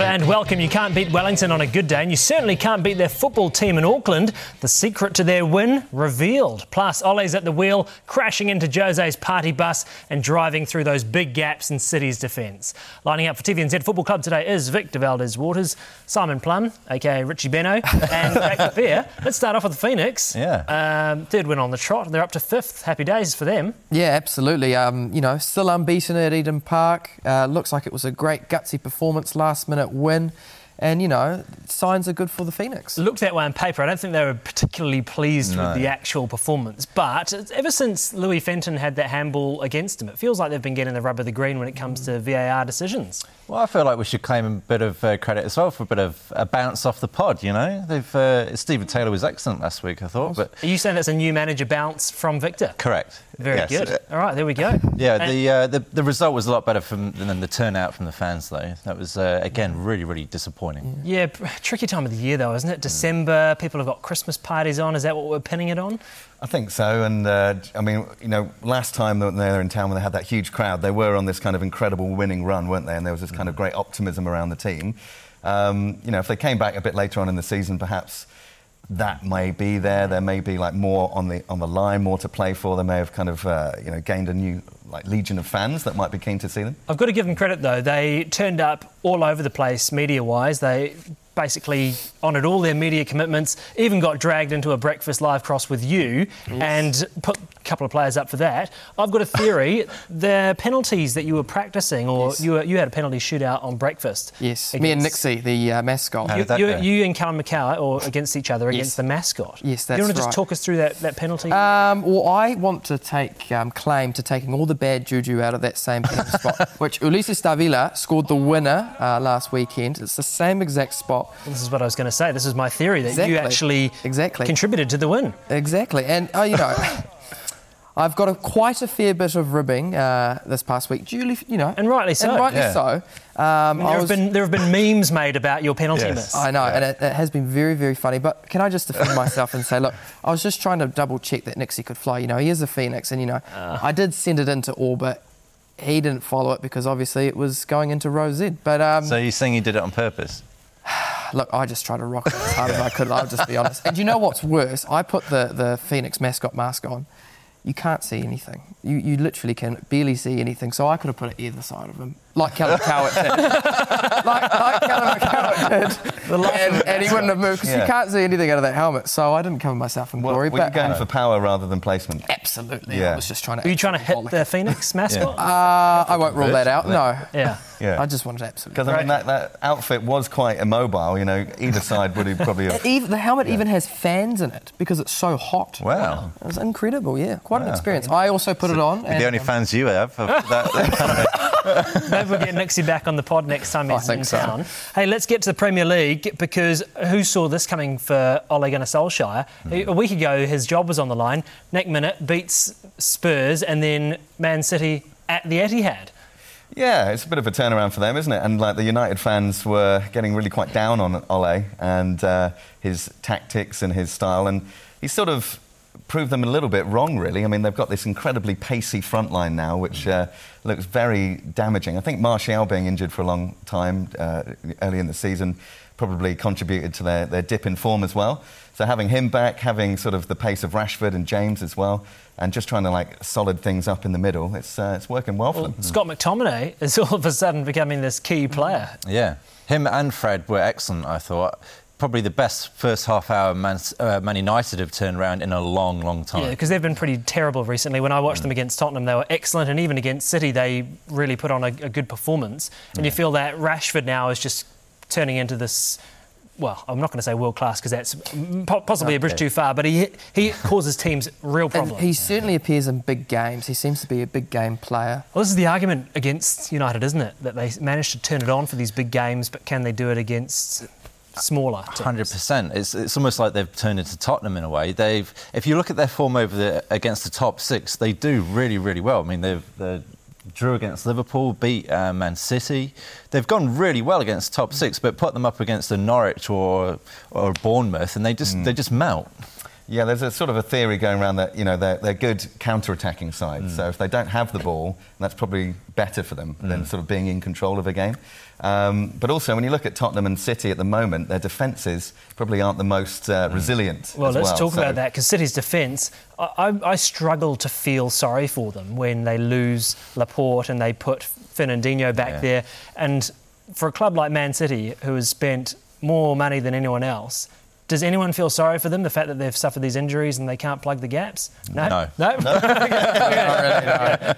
Kia and welcome. You can't beat Wellington on a good day, and you certainly can't beat their football team in Auckland. The secret to their win revealed. Plus, Ole's at the wheel, crashing into Jose's party bus and driving through those big gaps in City's defence. Lining up for TVNZ Football Club today is Victor Valdez Waters, Simon Plum, aka Richie Benaud, and Jack Beer. Let's start off with the Phoenix. Yeah. Um, third win on the trot. They're up to fifth. Happy days for them. Yeah, absolutely. Um, you know, still unbeaten at Eden Park. Uh, looks like it was a great gutsy performance, last minute win. And, you know, signs are good for the Phoenix. It looked that way on paper. I don't think they were particularly pleased No. with the actual performance. But ever since Louis Fenton had that handball against him, it feels like they've been getting the rub of the green when it comes to VAR decisions. Well, I feel like we should claim a bit of uh, credit as well for a bit of a bounce off the pod. You know, they've uh, Steven Taylor was excellent last week, I thought. But Are you saying that's a new manager bounce from Victor? correct. Very Yes. good. All right, there we go. Yeah, And- the, uh, the the result was a lot better from, than the turnout from the fans, though. That was uh, again really, really disappointing. Yeah, tricky time of the year though, isn't it? December, people have got Christmas parties on. Is that what we're pinning it on? I think so, and uh, I mean, you know, last time they were in town when they had that huge crowd, they were on this kind of incredible winning run, weren't they? And there was this kind of great optimism around the team. Um, you know, if they came back a bit later on in the season, perhaps that may be there. There may be like more on the on the line, more to play for. They may have kind of uh, you know gained a new like legion of fans that might be keen to see them. I've got to give them credit though. They turned up all over the place media wise. They basically honoured all their media commitments, even got dragged into a breakfast live cross with you and put a couple of players up for that. I've got a theory the penalties that you were practicing, or Yes. you, were, you had a penalty shootout on breakfast. Yes, me and against- Nixie, the uh, mascot. You, you, you and Callum McCowatt against each other against Yes. the mascot. Yes, Do you want to just right. talk us through that, that penalty? Um, well, I want to take um, claim to taking all the bad juju out of that same penalty spot, which Ulises Davila scored the winner uh, last weekend. It's the same exact spot. this is what I was going to say. This is my theory that Exactly. you actually Exactly. contributed to the win. Exactly, and uh, you know, I've got a, quite a fair bit of ribbing uh, this past week. Duly, you know, And rightly so. And rightly Yeah. so. Um, There I have, been, there have been memes made about your penalty Yes. miss. I know, and it, it has been very, very funny. But can I just defend myself and say, look, I was just trying to double check that Nixie could fly. You know, he is a phoenix, and you know, I did send it into orbit. He didn't follow it because obviously it was going into row Z. But um, So you're saying you did it on purpose? look, I just tried to rock it as hard as I could. I'll just be honest. And you know what's worse? I put the, the Phoenix mascot mask on. You can't see anything. You, you literally can barely see anything. So I could have put it either side of him, like Callum McCowatt did. like, like Callum McCowatt did. And, and he wouldn't have moved because Yeah. you can't see anything out of that helmet. So I didn't cover myself in Well, glory. were you but going for power rather than placement? absolutely, Yeah. I was just trying to. Were you trying to hit absolutely the Phoenix mascot? Uh, I won't rule that out. No. Yeah. Yeah. I just wanted to absolutely. Because I mean, that, that outfit was quite immobile. You know, either side would have probably. Have, even, the helmet even has fans in it because it's so hot. Wow. It was incredible, yeah. Quite an experience. I also put it on. the only fans you have. Of that, Maybe we'll get Nixie back on the pod next time he's in so. town. Hey, let's get to the Premier League because who saw this coming for Ole Gunnar Solskjaer? A week ago, his job was on the line. Next minute, beats Spurs and then Man City at the Etihad. Yeah, it's a bit of a turnaround for them, isn't it? And like the United fans were getting really quite down on Ole and uh, his tactics and his style, and he sort of proved them a little bit wrong, really. I mean, they've got this incredibly pacey front line now, which uh, looks very damaging. I think Martial being injured for a long time uh, early in the season probably contributed to their, their dip in form as well. So having him back, having sort of the pace of Rashford and James as well, and just trying to like solid things up in the middle, it's uh, it's working well for them. Scott McTominay is all of a sudden becoming this key player. yeah, him and Fred were excellent. I thought probably the best first half hour Man, uh, Man United have turned around in a long, long time. Yeah, because they've been pretty terrible recently. When I watched them against Tottenham, they were excellent, and even against City, they really put on a, a good performance. And you feel that Rashford now is just turning into this. Well, I'm not going to say world class because that's po- possibly a bridge too far, but he he causes teams real And problems. he certainly appears in big games. He seems to be a big game player. Well, this is the argument against United, isn't it? That they manage to turn it on for these big games, but can they do it against smaller? Hundred percent. It's it's almost like they've turned into Tottenham in a way. They've, if you look at their form over the against the top six, they do really really well. I mean, they've they drew against Liverpool, beat uh, Man City. They've gone really well against top six, but put them up against a Norwich or or Bournemouth, and they just they just melt. Yeah, there's a sort of a theory going around that you know they're, they're good counter-attacking sides. So if they don't have the ball, that's probably better for them than sort of being in control of a game. Um, but also, when you look at Tottenham and City at the moment, their defences probably aren't the most uh, resilient. Well, let's well. talk So- about that because City's defence, I, I, I struggle to feel sorry for them when they lose Laporte and they put Fernandinho back Yeah. there. And for a club like Man City, who has spent more money than anyone else, does anyone feel sorry for them, the fact that they've suffered these injuries and they can't plug the gaps? No? No. No?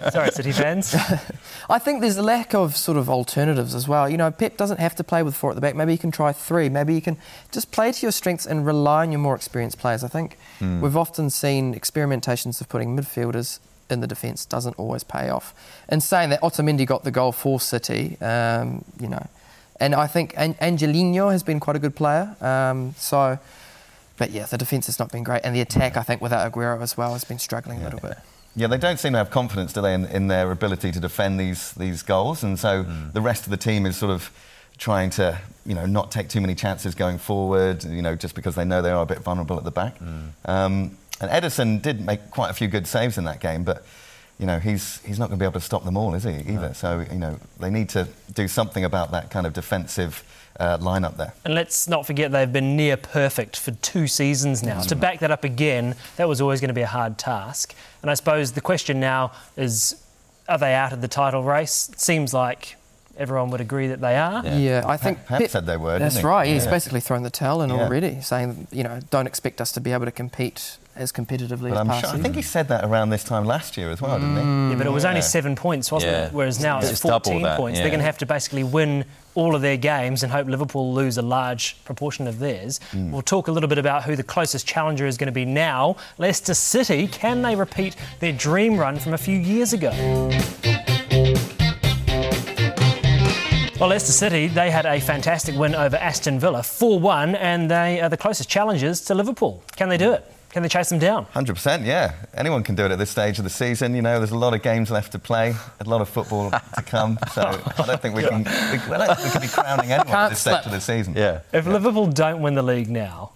Sorry, City fans. I think there's a lack of sort of alternatives as well. You know, Pep doesn't have to play with four at the back. Maybe you can try three. Maybe you can just play to your strengths and rely on your more experienced players. I think we've often seen experimentations of putting midfielders in the defence doesn't always pay off. And saying that Otamendi got the goal for City, um, you know, and I think An- Angelino has been quite a good player. Um, so, but yeah, the defence has not been great, and the attack I think without Aguero as well has been struggling a little bit. Yeah, they don't seem to have confidence, do they, in, in their ability to defend these these goals, and so the rest of the team is sort of trying to, you know, not take too many chances going forward, you know, just because they know they are a bit vulnerable at the back. Um, and Ederson did make quite a few good saves in that game, but you know, he's he's not going to be able to stop them all, is he? Either. So you know, they need to do something about that kind of defensive uh, lineup there. And let's not forget they've been near perfect for two seasons now. To back that up again, that was always going to be a hard task. And I suppose the question now is are they out of the title race? It seems like everyone would agree that they are. Yeah. Yeah, I think Pep said they were, That's didn't he? right. He's basically thrown the towel in Yeah. already, saying you know don't expect us to be able to compete as competitively But as I'm past sure, I think he said that around this time last year as well, didn't he? Yeah, but it was only seven points, wasn't Yeah. it? Whereas now it's, It's 14 that, points. yeah. They're going to have to basically win all of their games and hope Liverpool lose a large proportion of theirs. Hmm. We'll talk a little bit about who the closest challenger is going to be now. Leicester City, can they repeat their dream run from a few years ago? Well, Leicester City, they had a fantastic win over Aston Villa, 4 1, and they are the closest challengers to Liverpool. Can they do it? Can they chase them down? Hundred percent, yeah. Anyone can do it at this stage of the season. You know, there's a lot of games left to play, a lot of football to come. So I don't think we can. We, I don't we can be crowning anyone at Can't this stage slip. of the season. Yeah. If Liverpool don't win the league now,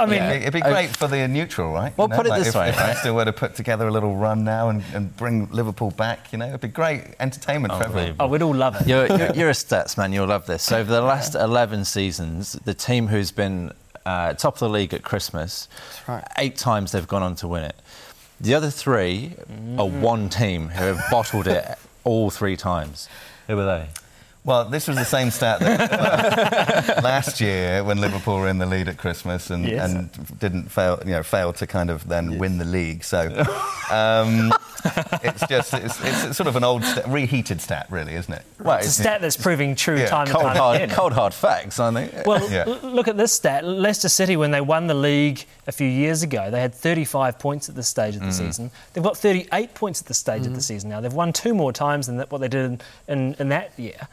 I mean, It'd be- It'd be I- great for the neutral, right? Well, You know, put it like this if, way, if right? Leicester were to put together a little run now and, and bring Liverpool back, you know, it'd be great entertainment for everyone. Oh, we'd all love it. You're, you're, you're a stats man. You'll love this. So over the last 11 seasons, the team who's been uh, top of the league at Christmas, right. eight times they've gone on to win it. The other three are Mm. one team who have bottled it all three times. Who were they? Well, this was the same stat that last year when Liverpool were in the lead at Christmas and, Yes. and didn't fail, you know, fail to kind of then win the league. So um, it's just it's, it's sort of an old sta reheated stat, really, isn't it? Well, It's a stat that's proving true Yeah, time and time hard, again. cold hard facts, I think. Well, Yeah. l- look at this stat. Leicester City, when they won the league a few years ago, they had 35 points at this stage of the season. They've got 38 points at this stage of the season now. They've won two more times than that, what they did in, in that year.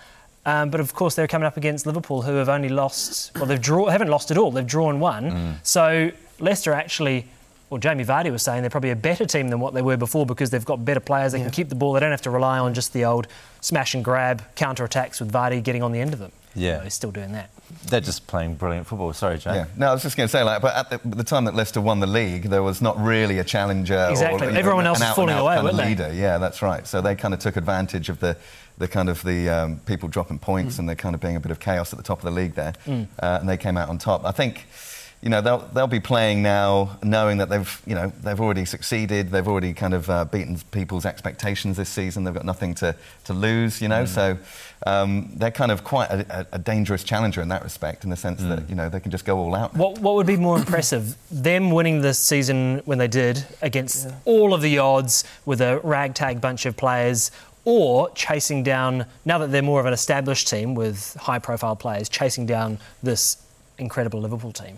Um, but of course, they're coming up against Liverpool, who have only lost. Well, they've draw, haven't lost at all. They've drawn one. So Leicester actually. Well, Jamie Vardy was saying they're probably a better team than what they were before because they've got better players. They can keep the ball. They don't have to rely on just the old smash and grab counter attacks with Vardy getting on the end of them. Yeah. No, he's still doing that. They're just playing brilliant football. Sorry, Jamie. Yeah. No, I was just going to say, like, but at the, the time that Leicester won the league, there was not really a challenger. Exactly. Or, you know, Everyone else was falling out-and-out away, kind of weren't they? leader. Yeah, that's right. So they kind of took advantage of the, the kind of the um, people dropping points Mm. and there kind of being a bit of chaos at the top of the league there, uh, and they came out on top. I think. You know they'll they'll be playing now, knowing that they've you know they've already succeeded. They've already kind of uh, beaten people's expectations this season. They've got nothing to, to lose. You know, Mm. so um, they're kind of quite a, a, a dangerous challenger in that respect, in the sense Mm. that you know they can just go all out. What, what would be more impressive? Them winning this season when they did against all of the odds with a ragtag bunch of players, or chasing down, now that they're more of an established team with high profile players, chasing down this incredible Liverpool team?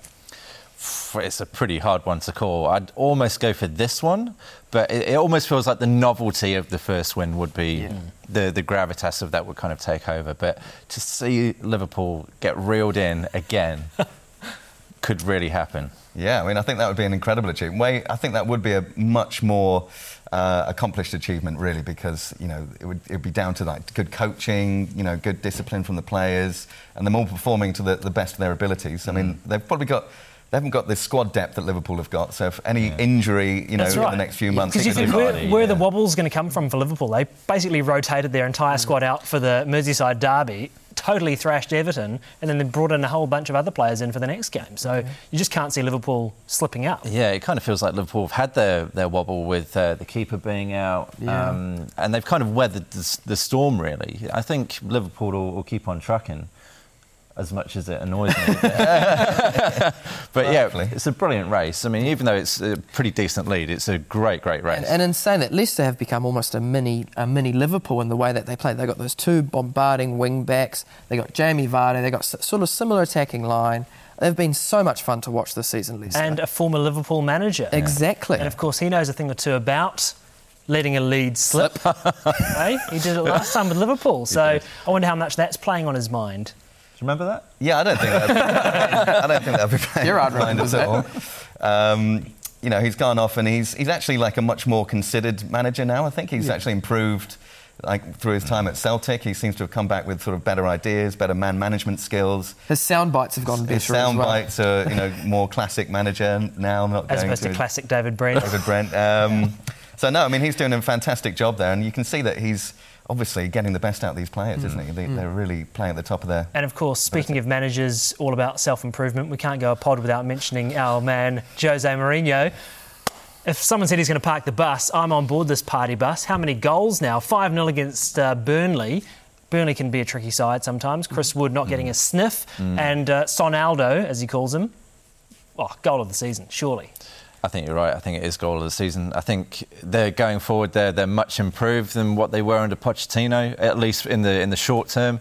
It's a pretty hard one to call. I'd almost go for this one, but it, it almost feels like the novelty of the first win would be the, the gravitas of that would kind of take over. But to see Liverpool get reeled in again could really happen. Yeah, I mean, I think that would be an incredible achievement. Way, I think that would be a much more uh, accomplished achievement, really, because you know it would it'd be down to like good coaching, you know, good discipline from the players, and them all performing to the, the best of their abilities. I mean, they've probably got they haven't got the squad depth that Liverpool have got. So if any injury, you know, That's in the next few months, Because you it could think be where, Vardy, where the wobble's going to come from for Liverpool? They basically rotated their entire Mm. squad out for the Merseyside derby, totally thrashed Everton, and then they brought in a whole bunch of other players in for the next game. So you just can't see Liverpool slipping up. Yeah, it kind of feels like Liverpool have had their, their wobble with uh, the keeper being out, Yeah. um, and they've kind of weathered the, the storm, really. I think Liverpool will, will keep on trucking, as much as it annoys me. but yeah, Hopefully. it's a brilliant race. I mean, even though it's a pretty decent lead, it's a great, great race. And, and in saying that, Leicester have become almost a mini, a mini Liverpool in the way that they play. They've got those two bombarding wing backs. They got Jamie Vardy. They got sort of similar attacking line. They've been so much fun to watch this season, Leicester. And a former Liverpool manager. exactly. And of course, he knows a thing or two about letting a lead slip. hey? He did it last time with Liverpool. So. I wonder how much that's playing on his mind. Do you remember that? Yeah, I don't think that. I don't think that'd be playing Gerrard mind remembers at all. Um, you know, he's gone off and he's he's actually like a much more considered manager now. I think he's actually improved. Like through his time at Celtic, he seems to have come back with sort of better ideas, better man management skills. His sound bites have gone better His as sound well. bites are, you know, more classic manager now, not As going opposed to to classic David Brent. David Brent. Um, so no, I mean he's doing a fantastic job there, and you can see that he's obviously getting the best out of these players, isn't he? They, They're really playing at the top of their. And of course, speaking of managers, all about self improvement, we can't go a pod without mentioning our man, Jose Mourinho. If someone said he's going to park the bus, I'm on board this party bus. How many goals now? 5 0 against uh, Burnley. Burnley can be a tricky side sometimes. Chris Wood not getting a sniff. And uh, Sonaldo, as he calls him, oh, goal of the season, surely. I think you're right. I think it is goal of the season. I think they're going forward. They're they're much improved than what they were under Pochettino, at least in the in the short term.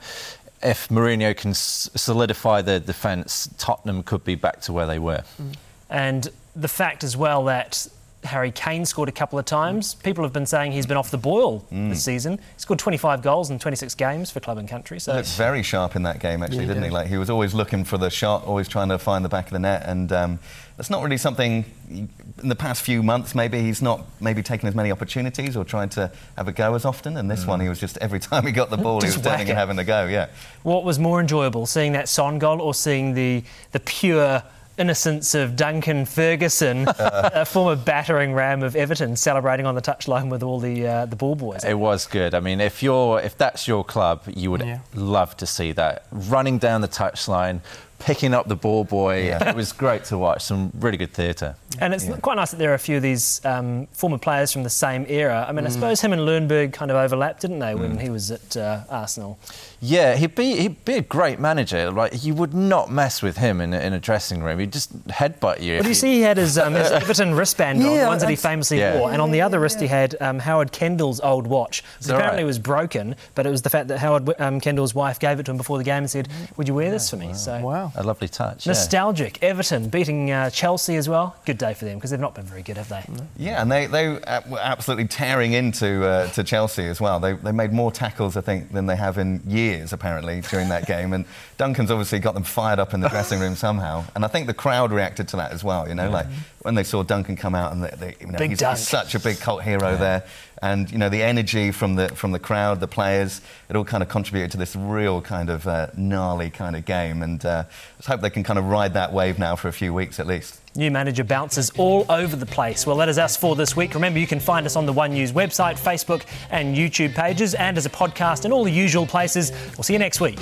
If Mourinho can solidify their defence, Tottenham could be back to where they were. Mm. And the fact as well that Harry Kane scored a couple of times. People have been saying he's been off the boil this season. He scored 25 goals in 26 games for club and country. So looked very sharp in that game, actually, Yeah, he didn't he? Like he was always looking for the shot, always trying to find the back of the net, and um, that's not really something. In the past few months, maybe he's not maybe taken as many opportunities or tried to have a go as often. And this one, he was just every time he got the ball, he was turning whack and having a go. Yeah. what was more enjoyable, seeing that Son goal or seeing the the pure innocence of Duncan Ferguson, a former battering ram of Everton, celebrating on the touchline with all the uh, the ball boys? It was good. I mean, if you're if that's your club, you would Yeah. love to see that running down the touchline, picking up the ball boy. Yeah. It was great to watch. Some really good theatre. And it's quite nice that there are a few of these um, former players from the same era. I mean, I suppose him and Ljungberg kind of overlapped, didn't they, when he was at uh, Arsenal? Yeah, he'd be he'd be a great manager. Like you would not mess with him in a, in a dressing room. He'd just headbutt you. Well, if do you see he had his, um, his Everton wristband on, Yeah, the ones that he famously Yeah. wore, and on the other wrist he had um, Howard Kendall's old watch. which apparently right? was broken, but it was the fact that Howard um, Kendall's wife gave it to him before the game and said, "Would you wear this for me?" So Wow. A lovely touch. yeah. nostalgic. Everton beating uh, Chelsea as well. Good day for them because they've not been very good, have they? Yeah, and they, they uh, were absolutely tearing into uh, to Chelsea as well. They, they made more tackles, I think, than they have in years, apparently, during that game. And Duncan's obviously got them fired up in the dressing room somehow. And I think the crowd reacted to that as well, you know, like when they saw Duncan come out and they, they, you know, Big he's, he's such a big cult hero there. And, you know, the energy from the, from the crowd, the players, it all kind of contributed to this real kind of uh, gnarly kind of game. And uh, let's hope they can kind of ride that wave now for a few weeks at least. New manager bounces all over the place. Well, that is us for this week. Remember, you can find us on the One News website, Facebook, and YouTube pages, and as a podcast in all the usual places. We'll see you next week.